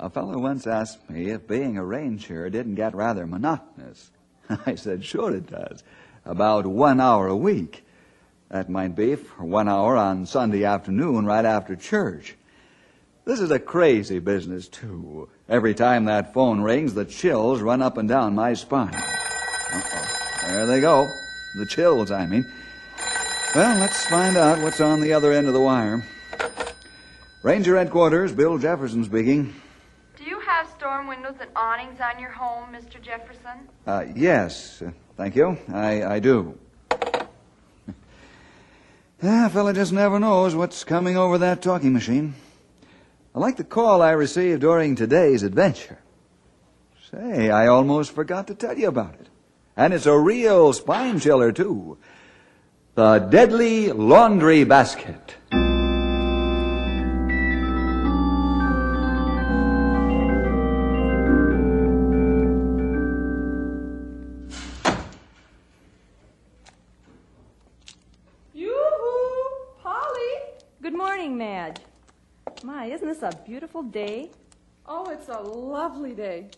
A fellow once asked me if being a ranger didn't get rather monotonous. I said, sure it does. About one hour a week. That might be for one hour on Sunday afternoon right after church. This is a crazy business, too. Every time that phone rings, the chills run up and down my spine. Uh-oh. There they go. The chills, I mean. Well, let's find out what's on the other end of the wire. Ranger Headquarters, Bill Jefferson speaking. Storm windows and awnings on your home, Mr. Jefferson? Uh, yes, thank you. I, I do. Yeah, a fella just never knows what's coming over that talking machine. I like the call I received during today's adventure. Say, I almost forgot to tell you about it. And it's a real spine chiller, too. The Deadly Laundry Basket. Beautiful day? Oh, it's a lovely day.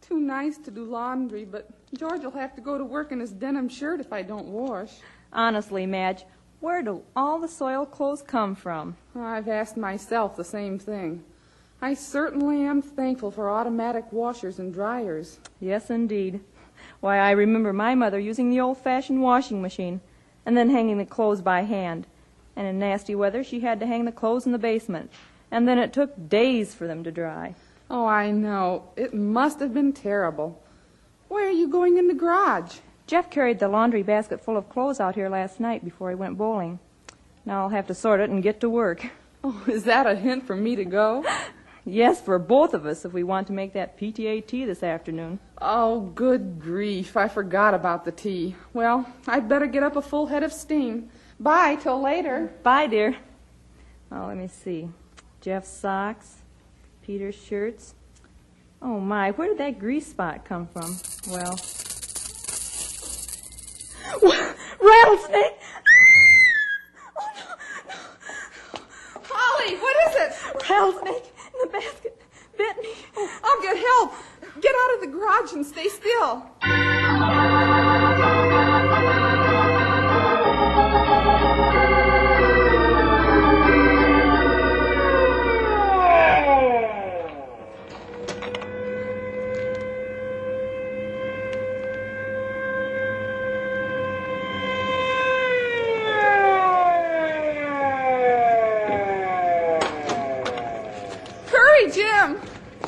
Too nice to do laundry, but George will have to go to work in his denim shirt if I don't wash. Honestly, Madge, where do all the soiled clothes come from? I've asked myself the same thing. I certainly am thankful for automatic washers and dryers. Yes, indeed. Why, I remember my mother using the old-fashioned washing machine and then hanging the clothes by hand. And in nasty weather, she had to hang the clothes in the basement. And then it took days for them to dry. Oh, I know. It must have been terrible. Why are you going in the garage? Jeff carried the laundry basket full of clothes out here last night before he went bowling. Now I'll have to sort it and get to work. Oh, is that a hint for me to go? Yes, for both of us if we want to make that PTA tea this afternoon. Oh, good grief. I forgot about the tea. Well, I'd better get up a full head of steam. Bye till later. Bye, dear. Oh, let me see. Jeff's socks, Peter's shirts. Oh, my, where did that grease spot come from? Well. Rattlesnake! Oh, Polly, what is it? Rattlesnake in the basket bit me. Oh, I'll get help. Get out of the garage and stay still.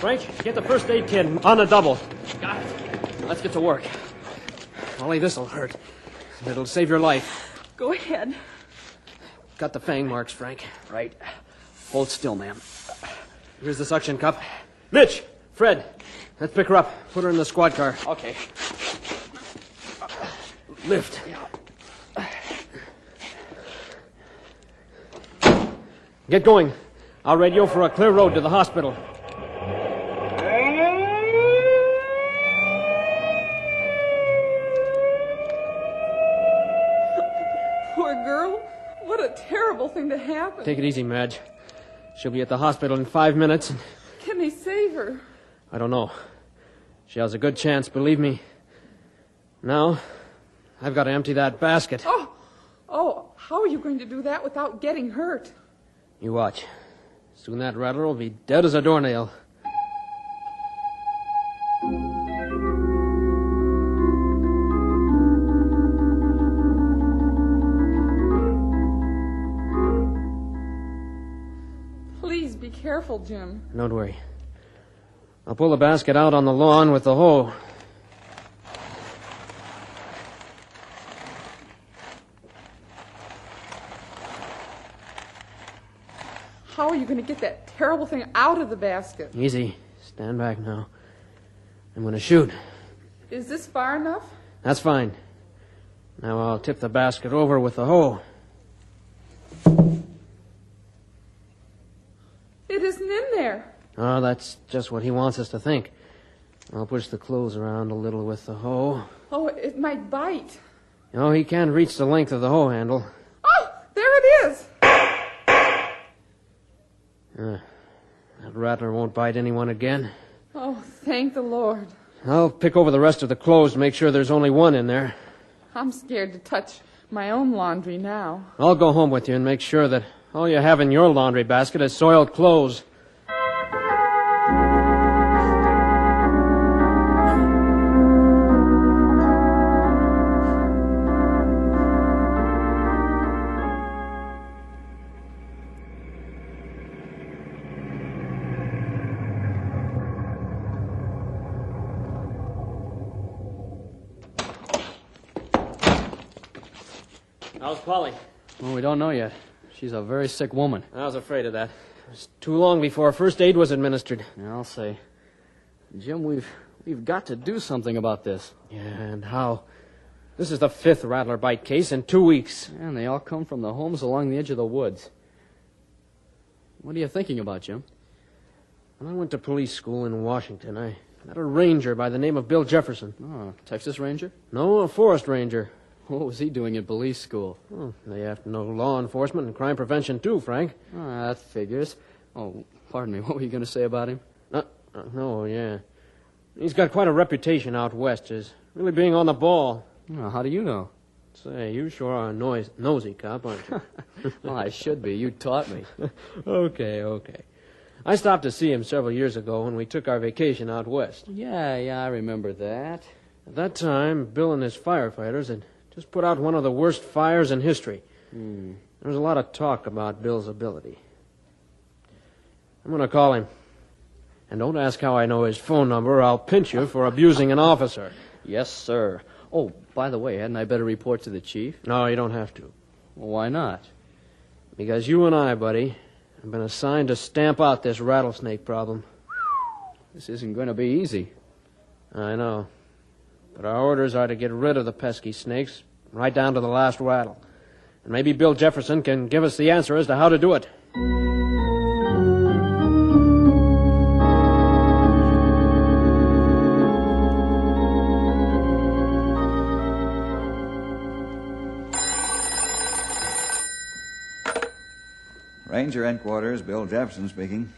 Frank, get the first aid kit on a double. Got it. Let's get to work. Ollie, this'll hurt. It'll save your life. Go ahead. Got the fang marks, Frank. Right. Hold still, ma'am. Here's the suction cup. Mitch! Fred! Let's pick her up. Put her in the squad car. Okay. Lift. Get going. I'll radio for a clear road to the hospital. Poor girl. What a terrible thing to happen. Take it easy, Madge. She'll be at the hospital in five minutes. Can they save her? I don't know. She has a good chance, believe me. Now, I've got to empty that basket. Oh, oh, how are you going to do that without getting hurt? You watch. Soon that rattler will be dead as a doornail. Careful, Jim. Don't worry. I'll pull the basket out on the lawn with the hoe. How are you going to get that terrible thing out of the basket? Easy. Stand back now. I'm going to shoot. Is this far enough? That's fine. Now I'll tip the basket over with the hoe. It isn't in that's just what he wants us to think. I'll push the clothes around a little with the hoe. Oh, it might bite. Oh, he can't reach the length of the hoe handle. Oh, there it is. Uh, that rattler won't bite anyone again. Oh, thank the Lord. I'll pick over the rest of the clothes to make sure there's only one in there. I'm scared to touch my own laundry now. I'll go home with you and make sure that all you have in your laundry basket is soiled clothes. How's Polly? Well, we don't know yet. She's a very sick woman. I was afraid of that. It was too long before first aid was administered. Yeah, I'll say. Jim, we've we've got to do something about this. Yeah, and how? This is the fifth rattler bite case in two weeks. And they all come from the homes along the edge of the woods. What are you thinking about, Jim? When I went to police school in Washington, I met a ranger by the name of Bill Jefferson. Oh, Texas Ranger? No, a forest ranger. What was he doing in police school? Oh, they have to know law enforcement and crime prevention too, Frank. Oh, that figures. Oh, pardon me. What were you going to say about him? Uh, uh, no, yeah. He's got quite a reputation out west as really being on the ball. Oh, how do you know? Say, you sure are a noise, nosy cop, aren't you? well, I should be. You taught me. okay, okay. I stopped to see him several years ago when we took our vacation out west. Yeah, yeah, I remember that. At that time, Bill and his firefighters had just put out one of the worst fires in history. Hmm. There was a lot of talk about Bill's ability. I'm going to call him. And don't ask how I know his phone number, or I'll pinch you for abusing an officer. Yes, sir. Oh, by the way, hadn't I better report to the chief? No, you don't have to. Well, why not? Because you and I, buddy, have been assigned to stamp out this rattlesnake problem. This isn't going to be easy. I know. But our orders are to get rid of the pesky snakes, right down to the last rattle. And maybe Bill Jefferson can give us the answer as to how to do it. Ranger Headquarters, Bill Jefferson speaking.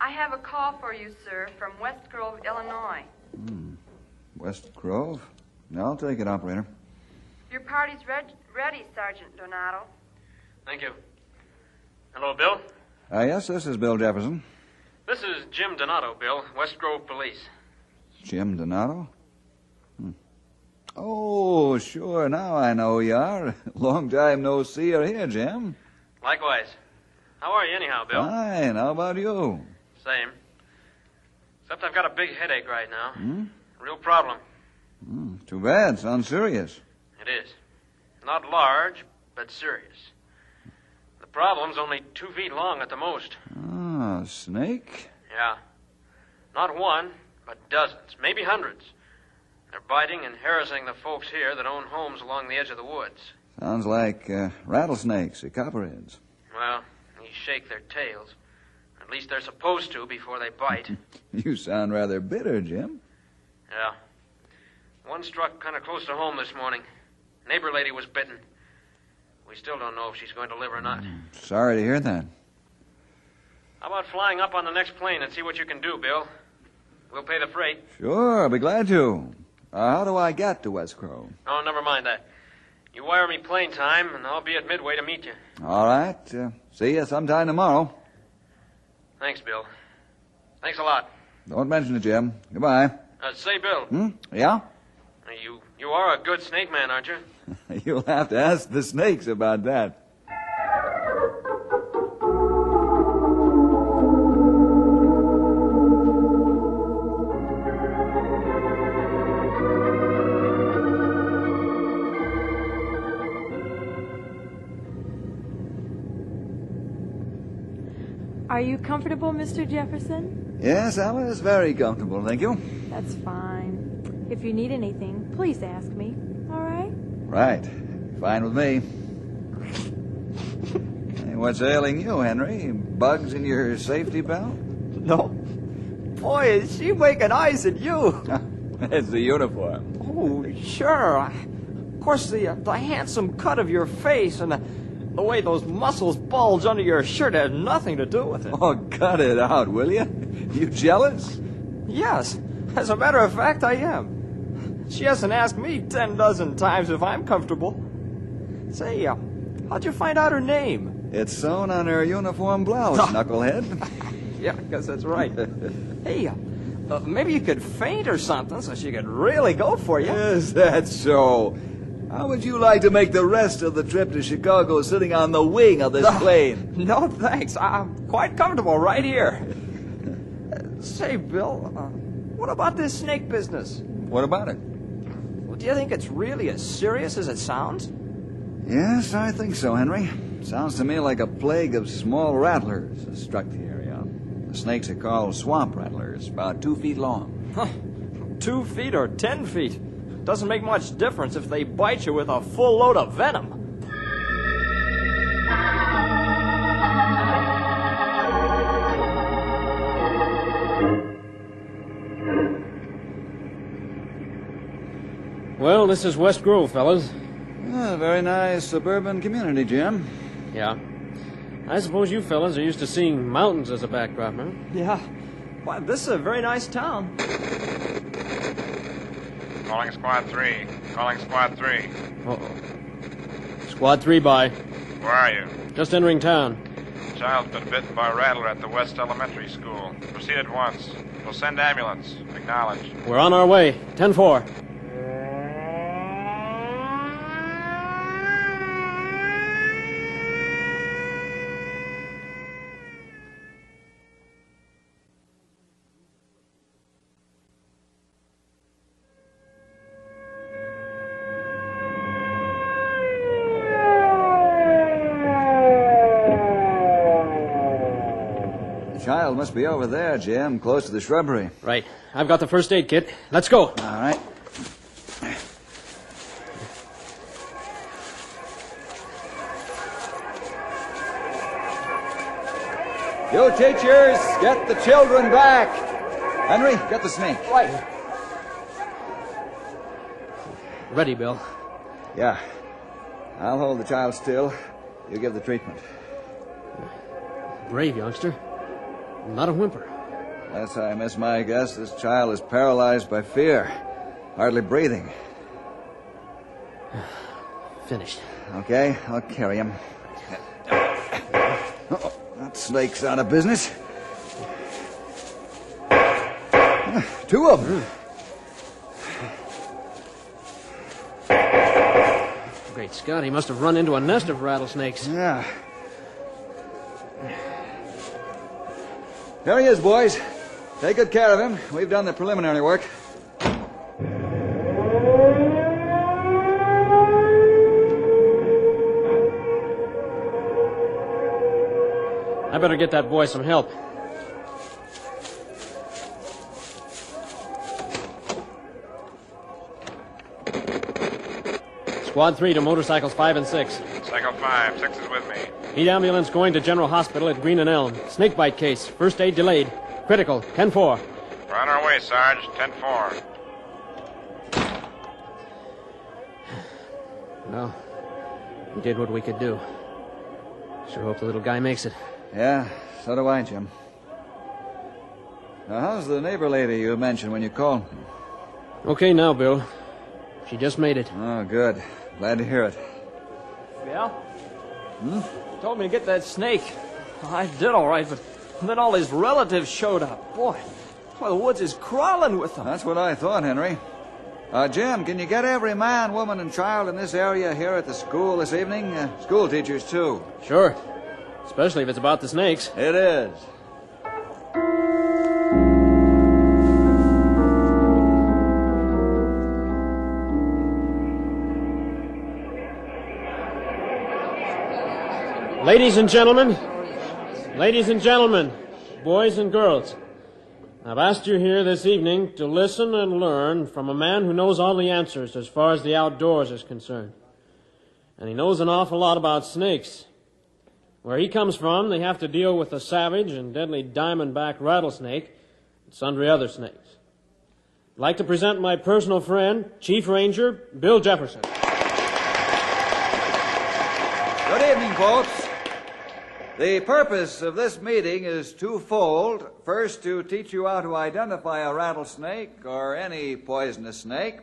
I have a call for you, sir, from West Grove, Illinois. West Grove? I'll take it, operator. Your party's reg- ready, Sergeant Donato. Thank you. Hello, Bill. Uh, yes, this is Bill Jefferson. This is Jim Donato, Bill, West Grove Police. Jim Donato? Hmm. Oh, sure, now I know you are. Long time no see or hear, Jim. Likewise. How are you, anyhow, Bill? Fine, how about you? Same. Except I've got a big headache right now. Hmm? Real problem. Hmm, too bad, sounds serious. It is. Not large, but serious. The problem's only two feet long at the most. Ah, snake? Yeah. Not one, but dozens, maybe hundreds. They're biting and harassing the folks here that own homes along the edge of the woods. Sounds like uh, rattlesnakes, or copperheads. Well, they shake their tails. At least they're supposed to before they bite. You sound rather bitter, Jim. Yeah. One struck kind of close to home this morning. Neighbor lady was bitten. We still don't know if she's going to live or not. Sorry to hear that. How about flying up on the next plane and see what you can do, Bill? We'll pay the freight. Sure, I'll be glad to. Uh, how do I get to West Grove? Oh, never mind that. You wire me plane time, and I'll be at Midway to meet you. All right. Uh, see you sometime tomorrow. Thanks, Bill. Thanks a lot. Don't mention it, Jim. Goodbye. Uh, say, Bill, Hmm? Yeah? you you are a good snake man, aren't you? You'll have to ask the snakes about that. Are you comfortable, Mr. Jefferson? Yes, Alice, very comfortable, thank you. That's fine. If you need anything, please ask me. All right? Right. Fine with me. hey, what's ailing you, Henry? Bugs in your safety belt? No. Boy, is she making eyes at you. it's the uniform. Oh, sure. Of course, the, uh, the handsome cut of your face and the, the way those muscles bulge under your shirt has nothing to do with it. Oh, cut it out, will you? You jealous? Yes. As a matter of fact, I am. She hasn't asked me ten dozen times if I'm comfortable. Say, uh, how'd you find out her name? It's sewn on her uniform blouse, knucklehead. Yeah, I guess that's right. hey, uh, uh, maybe you could faint or something so she could really go for you. Is that so? How would you like to make the rest of the trip to Chicago sitting on the wing of this plane? No, thanks. I'm quite comfortable right here. Say, Bill, uh, what about this snake business? What about it? Well, do you think it's really as serious as it sounds? Yes, I think so, Henry. Sounds to me like a plague of small rattlers has struck the area. The snakes are called swamp rattlers, about two feet long. Huh. Two feet or ten feet. Doesn't make much difference if they bite you with a full load of venom. Well, this is West Grove, fellas. Ah, very nice suburban community, Jim. Yeah. I suppose you fellas are used to seeing mountains as a backdrop, huh? Yeah. Why, this is a very nice town. Calling Squad 3. Calling Squad 3. Uh-oh. Squad 3 by. Where are you? Just entering town. Child's been bitten by a rattler at the West Elementary School. Proceed at once. We'll send ambulance. Acknowledge. We're on our way. 10-4. Child must be over there, Jim, close to the shrubbery. Right. I've got the first aid kit. Let's go. All right. You teachers, get the children back. Henry, get the snake. Right. Ready, Bill. Yeah. I'll hold the child still. You give the treatment. Brave youngster. Not a whimper. Unless I miss my guess, this child is paralyzed by fear. Hardly breathing. Finished. Okay, I'll carry him. Uh-oh, that snake's out of business. Uh, two of them. Great Scott, he must have run into a nest of rattlesnakes. Yeah. There he is, boys. Take good care of him. We've done the preliminary work. I better get that boy some help. Squad 3 to motorcycles 5 and 6. Cycle 5. 6 is with me. Need ambulance going to General Hospital at Green and Elm. Snakebite case. First aid delayed. Critical. 10-4. We're on our way, Sarge. 10 4. Well, we did what we could do. Sure hope the little guy makes it. Yeah, so do I, Jim. Now, how's the neighbor lady you mentioned when you called me? Okay now, Bill. She just made it. Oh, good. Glad to hear it. Yeah? Hmm? Told me to get that snake. I did all right, but then all his relatives showed up. Boy, well, the woods is crawling with them. That's what I thought, Henry. Uh, Jim, can you get every man, woman, and child in this area here at the school this evening? Uh, school teachers, too. Sure. Especially if it's about the snakes. It is. Ladies and gentlemen, Ladies and gentlemen, boys and girls, I've asked you here this evening to listen and learn from a man who knows all the answers as far as the outdoors is concerned. And he knows an awful lot about snakes. Where he comes from, they have to deal with the savage and deadly diamondback rattlesnake and sundry other snakes. I'd like to present my personal friend, Chief Ranger Bill Jefferson. Good evening, folks. The purpose of this meeting is twofold. First, to teach you how to identify a rattlesnake or any poisonous snake,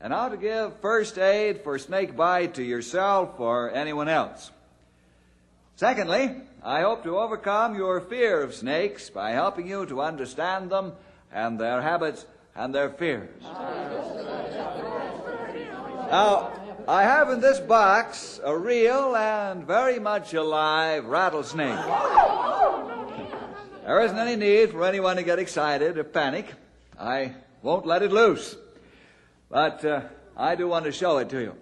and how to give first aid for snake bite to yourself or anyone else. Secondly, I hope to overcome your fear of snakes by helping you to understand them and their habits and their fears. Now, I have in this box a real and very much alive rattlesnake. There isn't any need for anyone to get excited or panic. I won't let it loose. But uh, I do want to show it to you.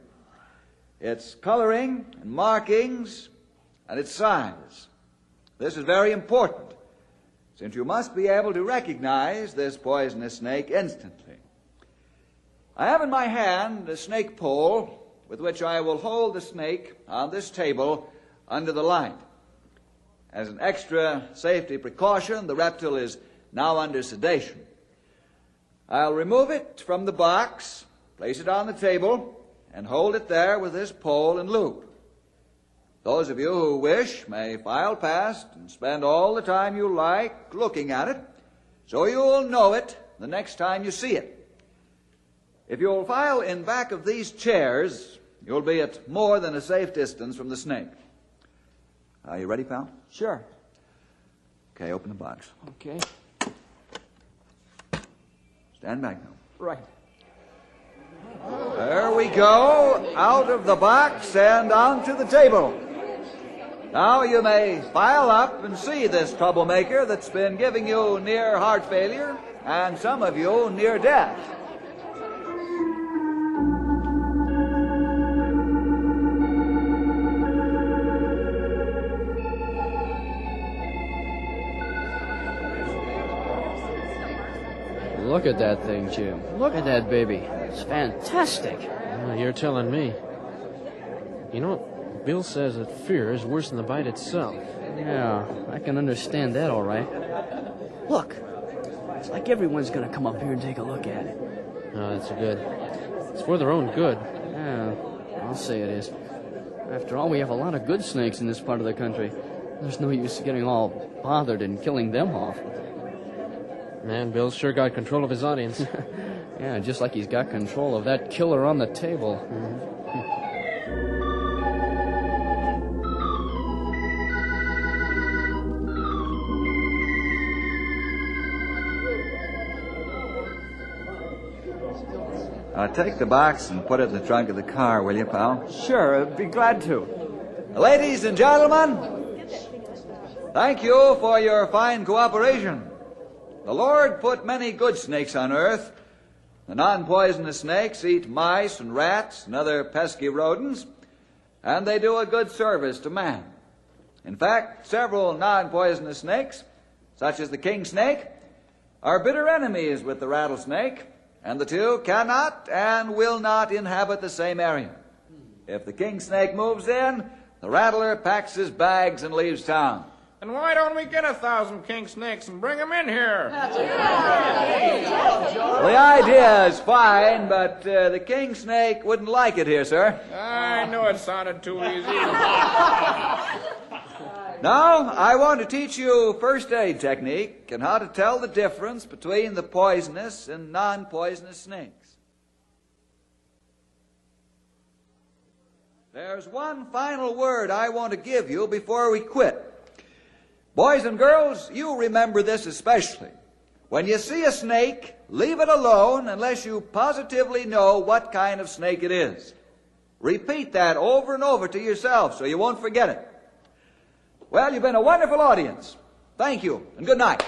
Its coloring and markings and its size. This is very important, since you must be able to recognize this poisonous snake instantly. I have in my hand a snake pole with which I will hold the snake on this table under the light. As an extra safety precaution, the reptile is now under sedation. I'll remove it from the box, place it on the table, and hold it there with this pole and loop. Those of you who wish may file past and spend all the time you like looking at it, so you'll know it the next time you see it. If you'll file in back of these chairs, you'll be at more than a safe distance from the snake. Are you ready, pal? Sure. Okay, open the box. Okay. Stand back now. Right. There we go, out of the box and onto the table. Now you may file up and see this troublemaker that's been giving you near heart failure and some of you near death. Look at that thing, Jim. Look at that baby. It's fantastic. Well, you're telling me. You know, Bill says that fear is worse than the bite itself. Yeah, I can understand that all right. Look, it's like everyone's gonna come up here and take a look at it. Oh, that's good. It's for their own good. Yeah, I'll say it is. After all, we have a lot of good snakes in this part of the country. There's no use getting all bothered and killing them off. Man, Bill's sure got control of his audience. Yeah, just like he's got control of that killer on the table. Uh, take the box and put it in the trunk of the car, will you, pal? Sure, I'd be glad to. Ladies and gentlemen, thank you for your fine cooperation. The Lord put many good snakes on earth. The non poisonous snakes eat mice and rats and other pesky rodents, and they do a good service to man. In fact, several non poisonous snakes, such as the king snake, are bitter enemies with the rattlesnake, and the two cannot and will not inhabit the same area. If the king snake moves in, the rattler packs his bags and leaves town. And why don't we get a thousand king snakes and bring them in here? The idea is fine, but uh, the king snake wouldn't like it here, sir. I knew it sounded too easy. Now, I want to teach you first aid technique and how to tell the difference between the poisonous and non poisonous snakes. There's one final word I want to give you before we quit. Boys and girls, you remember this especially. When you see a snake, leave it alone unless you positively know what kind of snake it is. Repeat that over and over to yourself so you won't forget it. Well, you've been a wonderful audience. Thank you, and good night.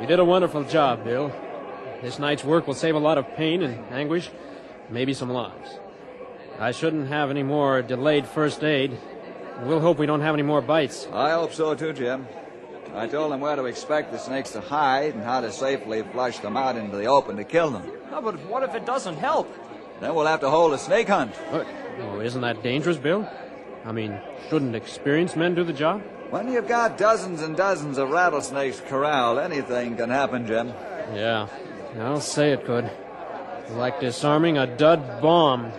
You did a wonderful job, Bill. This night's work will save a lot of pain and anguish. Maybe some lives. I shouldn't have any more delayed first aid. We'll hope we don't have any more bites. I hope so too, Jim. I told them where to expect the snakes to hide and how to safely flush them out into the open to kill them. No, but what if it doesn't help? Then we'll have to hold a snake hunt. But, oh, isn't that dangerous, Bill? I mean, shouldn't experienced men do the job? When you've got dozens and dozens of rattlesnakes corralled, anything can happen, Jim. Yeah, I'll say it could. Like disarming a dud bomb.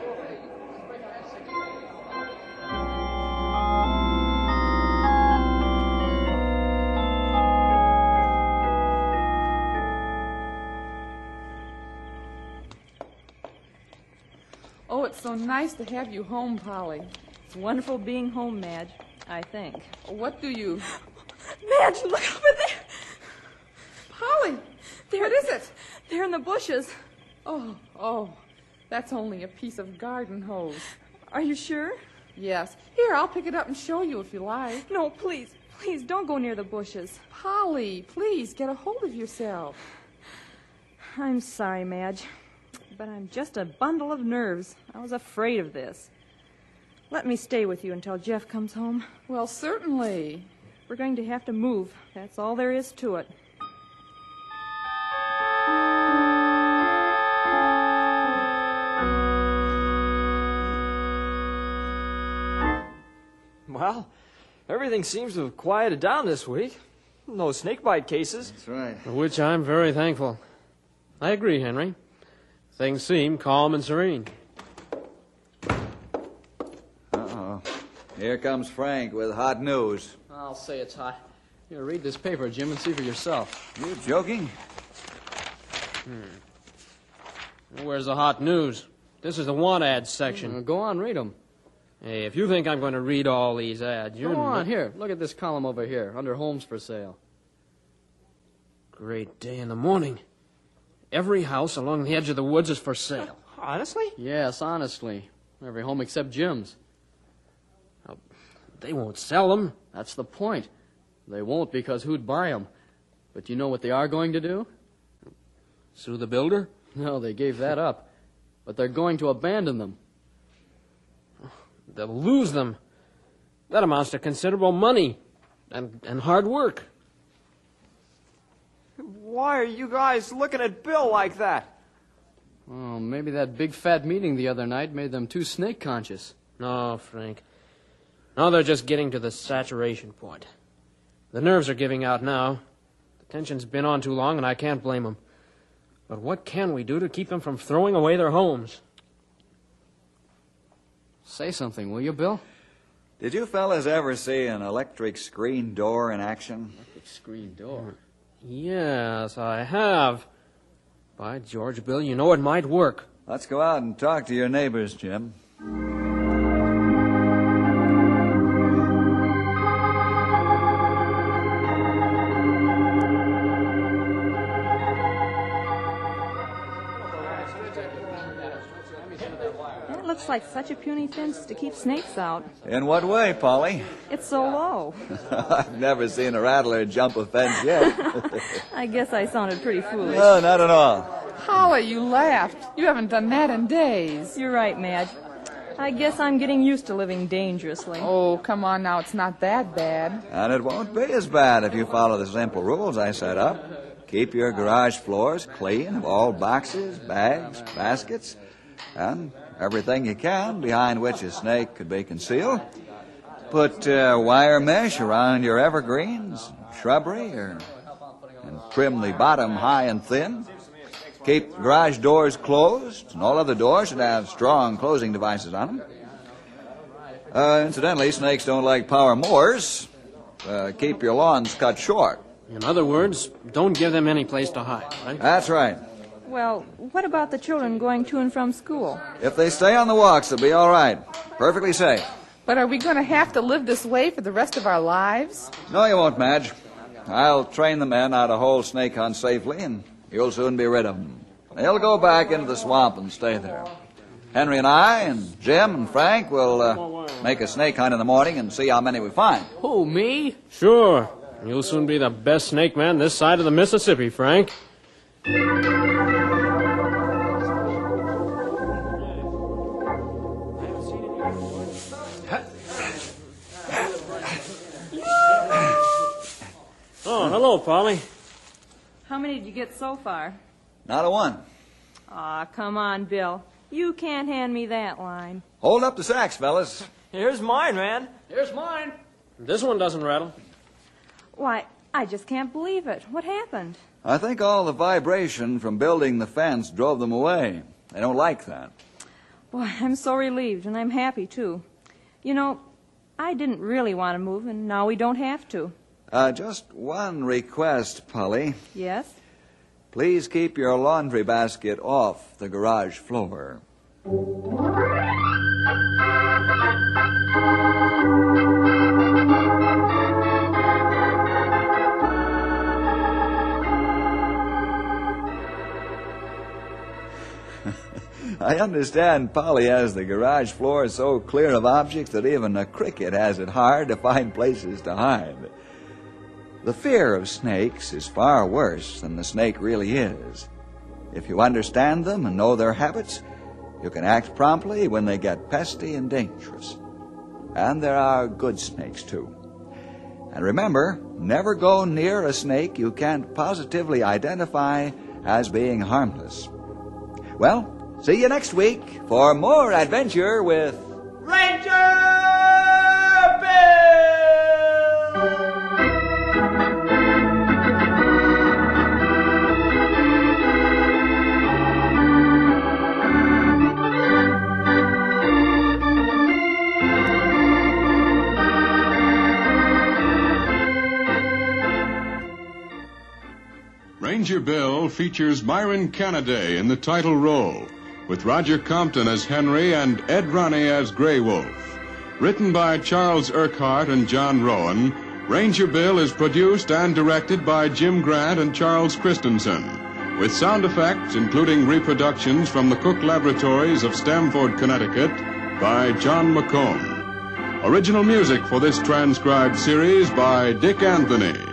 Oh, it's so nice to have you home, Polly. It's wonderful being home, Madge, I think. What do you. Madge, look over there! Polly! There, What is it? They're in the bushes. Oh, oh. That's only a piece of garden hose. Are you sure? Yes. Here, I'll pick it up and show you if you like. No, please, please don't go near the bushes. Polly, please get a hold of yourself. I'm sorry, Madge, but I'm just a bundle of nerves. I was afraid of this. Let me stay with you until Jeff comes home. Well, certainly. We're going to have to move. That's all there is to it. Everything seems to have quieted down this week. No snakebite cases. That's right. For which I'm very thankful. I agree, Henry. Things seem calm and serene. Uh-oh. Here comes Frank with hot news. I'll say it's hot. Here, read this paper, Jim, and see for yourself. You're joking? Hmm. Where's the hot news? This is the want ads section. Uh, go on, read them. Hey, if you think I'm going to read all these ads, you're Go on, not- here. Look at this column over here, under homes for sale. Great day in the morning. Every house along the edge of the woods is for sale. Honestly? Yes, honestly. Every home except Jim's. They won't sell them. That's the point. They won't because who'd buy them? But you know what they are going to do? Sue the builder? No, they gave that up. But they're going to abandon them. They'll lose them. That amounts to considerable money and, and hard work. Why are you guys looking at Bill like that? Oh, maybe that big fat meeting the other night made them too snake conscious. No, Frank. No, they're just getting to the saturation point. The nerves are giving out now. The tension's been on too long, and I can't blame them. But what can we do to keep them from throwing away their homes? Say something, will you, Bill? Did you fellas ever see an electric screen door in action? Electric screen door. Yes, I have. By George, Bill, you know it might work. Let's go out and talk to your neighbors, Jim. Like such a puny fence to keep snakes out. In what way, Polly? It's so low. I've never seen a rattler jump a fence yet. I guess I sounded pretty foolish. no, not at all. Polly, you laughed. You haven't done that in days. You're right, Madge. I guess I'm getting used to living dangerously. Oh, come on now. It's not that bad. And it won't be as bad if you follow the simple rules I set up. Keep your garage floors clean of all boxes, bags, baskets, and everything you can behind which a snake could be concealed. Put uh, wire mesh around your evergreens, shrubbery, or, and trim the bottom high and thin. Keep garage doors closed, and all other doors should have strong closing devices on them. Uh, incidentally, snakes don't like power mowers. Uh, keep your lawns cut short. In other words, don't give them any place to hide, right? That's right. Well, what about the children going to and from school? If they stay on the walks, they'll be all right. Perfectly safe. But are we going to have to live this way for the rest of our lives? No, you won't, Madge. I'll train the men how to hold snake hunt safely, and you'll soon be rid of them. They'll go back into the swamp and stay there. Henry and I and Jim and Frank will uh, make a snake hunt in the morning and see how many we find. Who, me? Sure. You'll soon be the best snake man this side of the Mississippi, Frank. Oh, hello, Polly. How many did you get so far? Not a one. Aw, come on, Bill. You can't hand me that line. Hold up the sacks, fellas. Here's mine, man. Here's mine. This one doesn't rattle. Why, I just can't believe it. What happened? I think all the vibration from building the fence drove them away. They don't like that. Boy, I'm so relieved, and I'm happy, too. You know, I didn't really want to move, and now we don't have to. Uh, just one request, Polly. Yes? Please keep your laundry basket off the garage floor. I understand Polly has the garage floor so clear of objects that even a cricket has it hard to find places to hide. The fear of snakes is far worse than the snake really is. If you understand them and know their habits, you can act promptly when they get pesky and dangerous. And there are good snakes, too. And remember, never go near a snake you can't positively identify as being harmless. Well, see you next week for more adventure with Ranger Bill! Ranger Bill features Myron Canaday in the title role, with Roger Compton as Henry and Ed Roney as Grey Wolf. Written by Charles Urquhart and John Rowan, Ranger Bill is produced and directed by Jim Grant and Charles Christensen, with sound effects including reproductions from the Cook Laboratories of Stamford, Connecticut by John McComb. Original music for this transcribed series by Dick Anthony.